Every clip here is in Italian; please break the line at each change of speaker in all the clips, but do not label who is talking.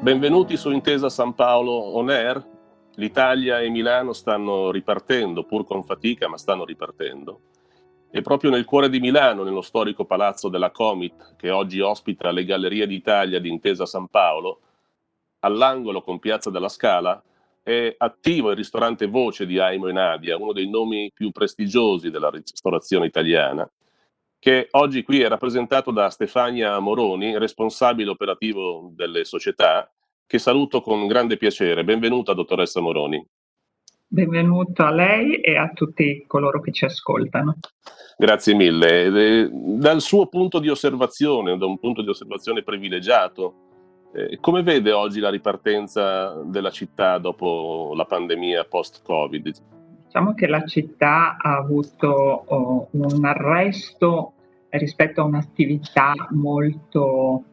Benvenuti su Intesa San Paolo On Air. L'Italia e Milano stanno ripartendo, pur con fatica, ma stanno ripartendo. E proprio nel cuore di Milano, nello storico palazzo della Comit, che oggi ospita le Gallerie d'Italia di Intesa San Paolo, all'angolo con Piazza della Scala, è attivo il ristorante Voce di Aimo e Nadia, uno dei nomi più prestigiosi della ristorazione italiana, che oggi qui è rappresentato da Stefania Moroni, responsabile operativo delle società, che saluto con grande piacere. Benvenuta, dottoressa Moroni.
Benvenuto a lei e a tutti coloro che ci ascoltano.
Grazie mille. Dal suo punto di osservazione, da un punto di osservazione privilegiato, eh, come vede oggi la ripartenza della città dopo la pandemia post-Covid?
Diciamo che la città ha avuto oh, un arresto rispetto a un'attività molto,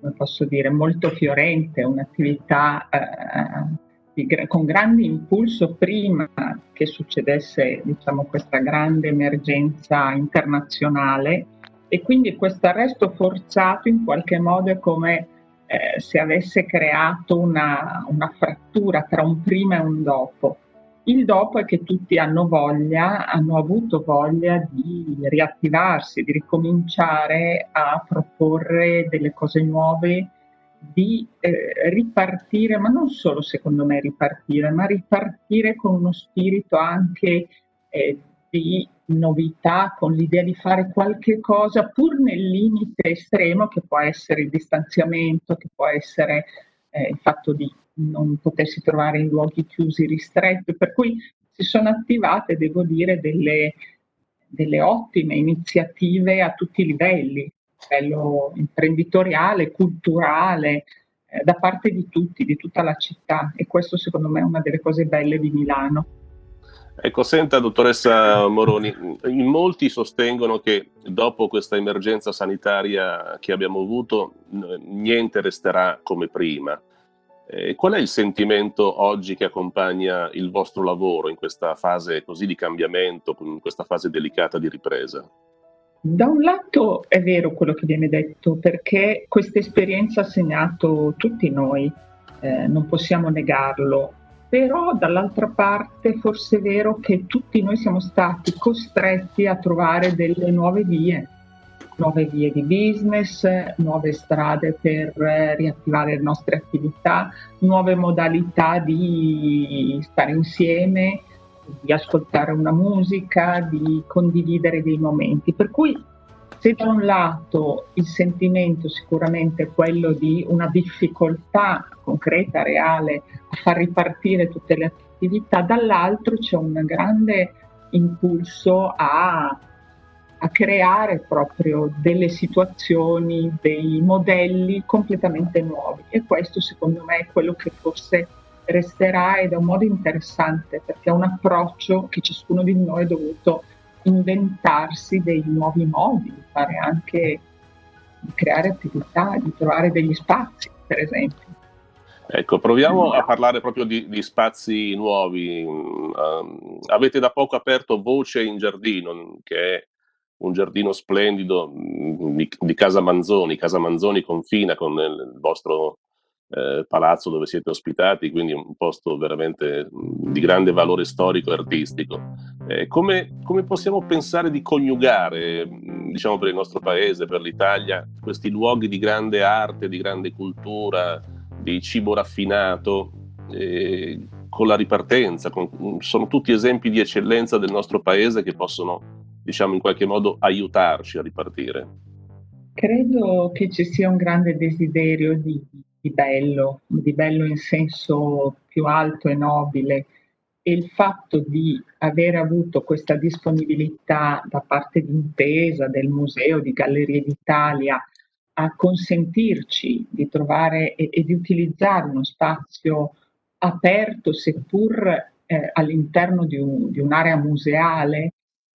come posso dire, molto fiorente, un'attività eh, di, con grande impulso prima che succedesse diciamo, questa grande emergenza internazionale e quindi questo arresto forzato in qualche modo è come eh, se avesse creato una, una frattura tra un prima e un dopo. Il dopo è che tutti hanno voglia, hanno avuto voglia di riattivarsi, di ricominciare a proporre delle cose nuove, di eh, ripartire, ma non solo secondo me ripartire, ma ripartire con uno spirito anche eh, di novità, con l'idea di fare qualche cosa pur nel limite estremo che può essere il distanziamento, che può essere eh, il fatto di non potersi trovare in luoghi chiusi, ristretti, per cui si sono attivate, devo dire, delle, delle ottime iniziative a tutti i livelli, a livello imprenditoriale, culturale, eh, da parte di tutti, di tutta la città e questo secondo me è una delle cose belle di Milano.
Ecco, senta dottoressa Moroni, in molti sostengono che dopo questa emergenza sanitaria che abbiamo avuto niente resterà come prima. Eh, qual è il sentimento oggi che accompagna il vostro lavoro in questa fase così di cambiamento, in questa fase delicata di ripresa?
Da un lato è vero quello che viene detto, perché questa esperienza ha segnato tutti noi, eh, non possiamo negarlo, però dall'altra parte forse è vero che tutti noi siamo stati costretti a trovare delle nuove vie nuove vie di business, nuove strade per eh, riattivare le nostre attività, nuove modalità di stare insieme, di ascoltare una musica, di condividere dei momenti. Per cui se da un lato il sentimento sicuramente è quello di una difficoltà concreta, reale, a far ripartire tutte le attività, dall'altro c'è un grande impulso a a creare proprio delle situazioni, dei modelli completamente nuovi. E questo secondo me è quello che forse resterà ed è un modo interessante perché è un approccio che ciascuno di noi è dovuto inventarsi dei nuovi modi, di fare anche di creare attività, di trovare degli spazi, per esempio.
Ecco, proviamo a parlare proprio di, di spazi nuovi. Uh, avete da poco aperto Voce in Giardino, che è un giardino splendido mm, di, di, Casa Manzoni. Casa Manzoni confina con il vostro eh, palazzo dove siete ospitati, quindi un posto veramente di grande valore storico e artistico. Eh, come, come, possiamo pensare di coniugare, diciamo per il nostro paese, per l'Italia, questi luoghi di grande arte, di grande cultura, di cibo raffinato? Eh, con la ripartenza, con, sono tutti esempi di eccellenza del nostro paese che possono diciamo in qualche modo aiutarci a ripartire?
Credo che ci sia un grande desiderio di, di bello, di bello in senso più alto e nobile. E il fatto di aver avuto questa disponibilità da parte di Intesa, del Museo, di Gallerie d'Italia a consentirci di trovare e, e di utilizzare uno spazio aperto, seppur eh, all'interno di, un, di, un'area museale,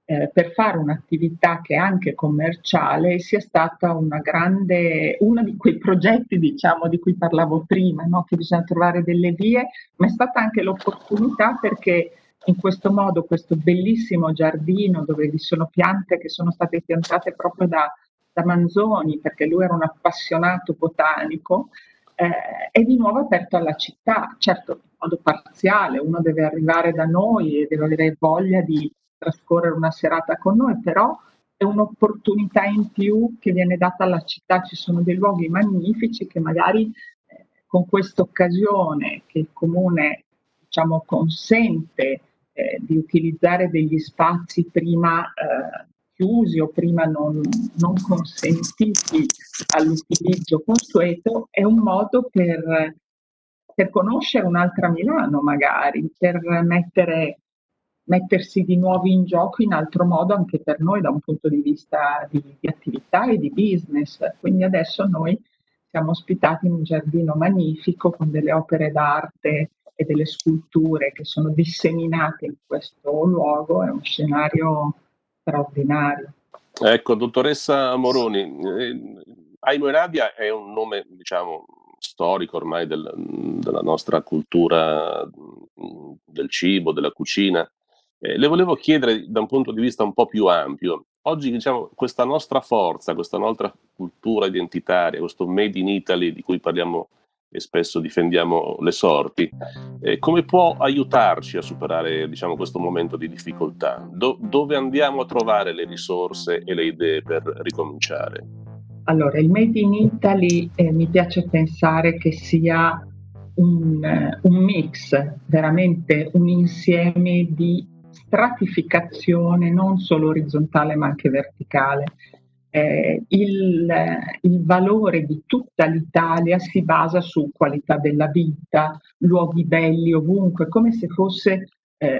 eh, per fare un'attività che è anche commerciale sia stata una grande, uno di quei progetti diciamo, di cui parlavo prima, no? che bisogna trovare delle vie, ma è stata anche l'opportunità perché in questo modo questo bellissimo giardino dove vi sono piante che sono state piantate proprio da, da Manzoni, perché lui era un appassionato botanico, eh, è di nuovo aperto alla città, certo in modo parziale, uno deve arrivare da noi e deve avere voglia di trascorrere una serata con noi, però è un'opportunità in più che viene data alla città, ci sono dei luoghi magnifici che magari eh, con questa occasione che il comune diciamo, consente eh, di utilizzare degli spazi prima eh, chiusi o prima non, non consentiti all'utilizzo consueto, è un modo per, per conoscere un'altra Milano magari, per mettere mettersi di nuovo in gioco in altro modo anche per noi da un punto di vista di, di attività e di business. Quindi adesso noi siamo ospitati in un giardino magnifico con delle opere d'arte e delle sculture che sono disseminate in questo luogo, è un scenario straordinario.
Ecco, dottoressa Moroni, eh, Aimo Erabia è un nome, diciamo, storico ormai del, della nostra cultura del cibo, della cucina. Eh, le volevo chiedere da un punto di vista un po' più ampio. Oggi diciamo, questa nostra forza, questa nostra cultura identitaria, questo Made in Italy di cui parliamo e spesso difendiamo le sorti, eh, come può aiutarci a superare diciamo, questo momento di difficoltà? Do- dove andiamo a trovare le risorse e le idee per ricominciare?
Allora, il Made in Italy eh, mi piace pensare che sia un, un mix, veramente un insieme di stratificazione non solo orizzontale ma anche verticale. Eh, il, il, valore di tutta l'Italia si basa su qualità della vita, luoghi belli ovunque, come se fosse eh,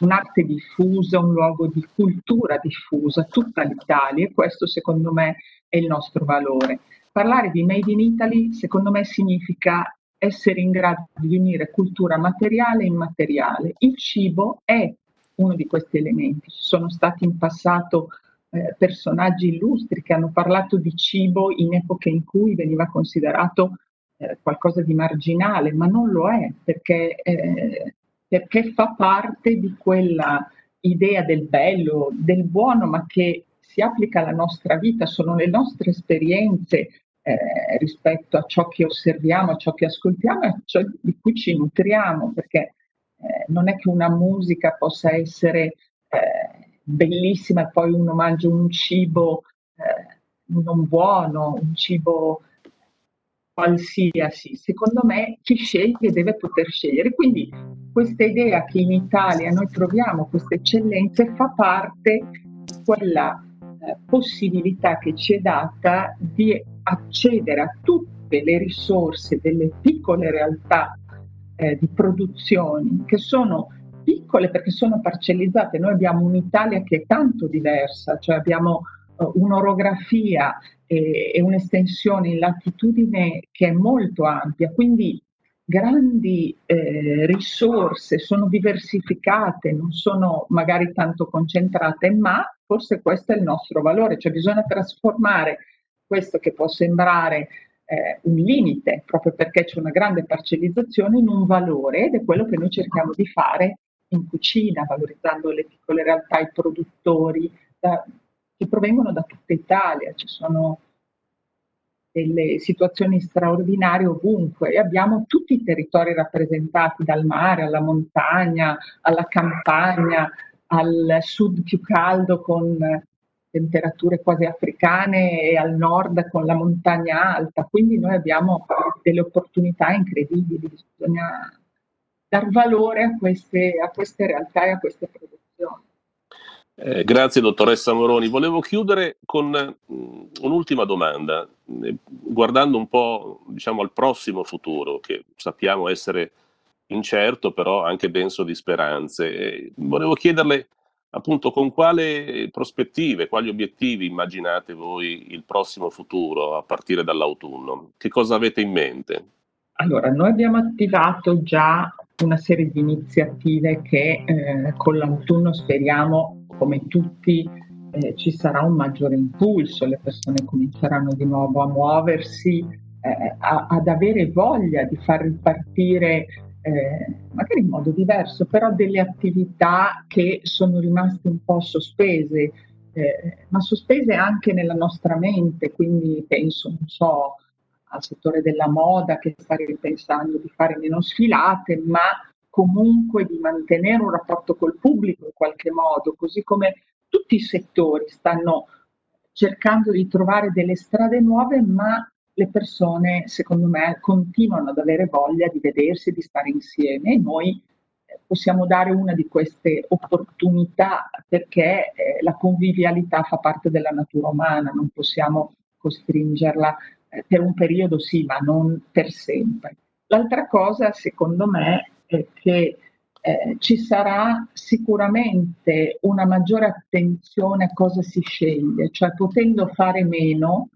un'arte diffusa, un luogo di cultura diffusa, tutta l'Italia e questo secondo me è il nostro valore. Parlare di Made in Italy secondo me significa essere in grado di unire cultura materiale e immateriale. Il cibo è uno di questi elementi. Ci sono stati in passato eh, personaggi illustri che hanno parlato di cibo in epoche in cui veniva considerato eh, qualcosa di marginale, ma non lo è perché, eh, perché fa parte di quella idea del bello, del buono, ma che si applica alla nostra vita, sono le nostre esperienze eh, rispetto a ciò che osserviamo, a ciò che ascoltiamo e a ciò di cui ci nutriamo, perché non è che una musica possa essere eh, bellissima e poi uno mangia un cibo eh, non buono, un cibo qualsiasi. Secondo me chi sceglie deve poter scegliere. Quindi questa idea che in Italia noi troviamo queste eccellenze fa parte di quella eh, possibilità che ci è data di accedere a tutte le risorse delle piccole realtà eh, di produzioni che sono piccole perché sono parcellizzate. Noi abbiamo un'Italia che è tanto diversa, cioè abbiamo uh, un'orografia e, e, un'estensione in latitudine che è molto ampia, quindi grandi eh, risorse sono diversificate, non sono magari tanto concentrate, ma forse questo è il nostro valore, cioè bisogna trasformare questo che può sembrare eh, un limite, proprio perché c'è una grande parcellizzazione, in un valore ed è quello che noi cerchiamo di fare in cucina, valorizzando le piccole realtà, i produttori da, che provengono da tutta Italia. Ci sono delle situazioni straordinarie ovunque e abbiamo tutti i territori rappresentati dal mare alla montagna, alla campagna, al sud più caldo con temperature quasi africane e al nord con la montagna alta, quindi noi abbiamo delle opportunità incredibili, bisogna dar valore a queste, a queste realtà e a queste produzioni.
Eh, grazie dottoressa Moroni. Volevo chiudere con mh, mm, un'ultima domanda, eh, guardando un po' diciamo, al prossimo futuro, che sappiamo essere incerto, però anche denso di speranze. Eh, volevo chiederle appunto con quale prospettive, quali obiettivi immaginate voi il prossimo futuro a partire dall'autunno? Che cosa avete in mente?
Allora, noi abbiamo attivato già una serie di iniziative che eh, con l'autunno speriamo, come tutti, eh, ci sarà un maggiore impulso, le persone cominceranno di nuovo a muoversi, eh, a, ad avere voglia di far ripartire eh, magari in modo diverso, però delle attività che sono rimaste un po' sospese, eh, ma sospese anche nella nostra mente, quindi penso, non so, al settore della moda che sta ripensando di fare meno sfilate, ma comunque di mantenere un rapporto col pubblico in qualche modo, così come tutti i settori stanno cercando di trovare delle strade nuove, ma le persone, secondo me, continuano ad avere voglia di vedersi, di stare insieme e noi eh, possiamo dare una di queste opportunità perché eh, la convivialità fa parte della natura umana, non possiamo costringerla eh, per un periodo sì, ma non per sempre. L'altra cosa, secondo me, è che eh, ci sarà sicuramente una maggiore attenzione a cosa si sceglie, cioè potendo fare meno,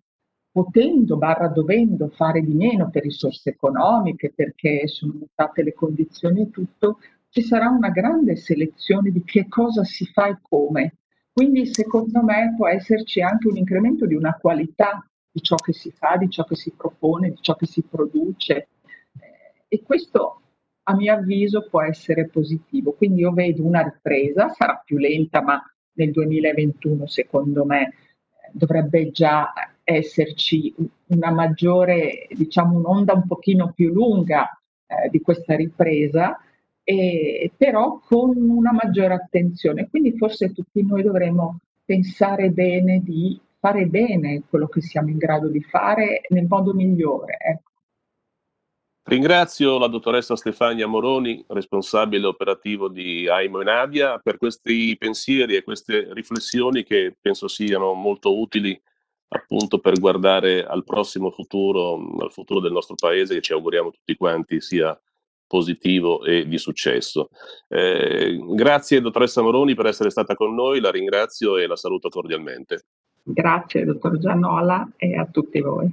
potendo barra dovendo fare di meno per risorse economiche, perché sono mutate le condizioni e tutto, ci sarà una grande selezione di che cosa si fa e come. Quindi secondo me può esserci anche un incremento di una qualità di ciò che si fa, di ciò che si propone, di ciò che si produce. Eh, e questo a mio avviso può essere positivo. Quindi io vedo una ripresa, sarà più lenta, ma nel 2021 secondo me dovrebbe già esserci una maggiore, diciamo un'onda un pochino più lunga eh, di questa ripresa, e, però con una maggiore attenzione. Quindi forse tutti noi dovremmo pensare bene di fare bene quello che siamo in grado di fare nel modo migliore. Ecco.
Ringrazio la dottoressa Stefania Moroni, responsabile operativo di AIMO e Nadia, per questi pensieri e queste riflessioni che penso siano molto utili appunto per guardare al prossimo futuro, al futuro del nostro paese che ci auguriamo tutti quanti sia positivo e di successo. Eh, grazie dottoressa Moroni per essere stata con noi, la ringrazio e la saluto cordialmente.
Grazie, dottor Gianola, e a tutti voi.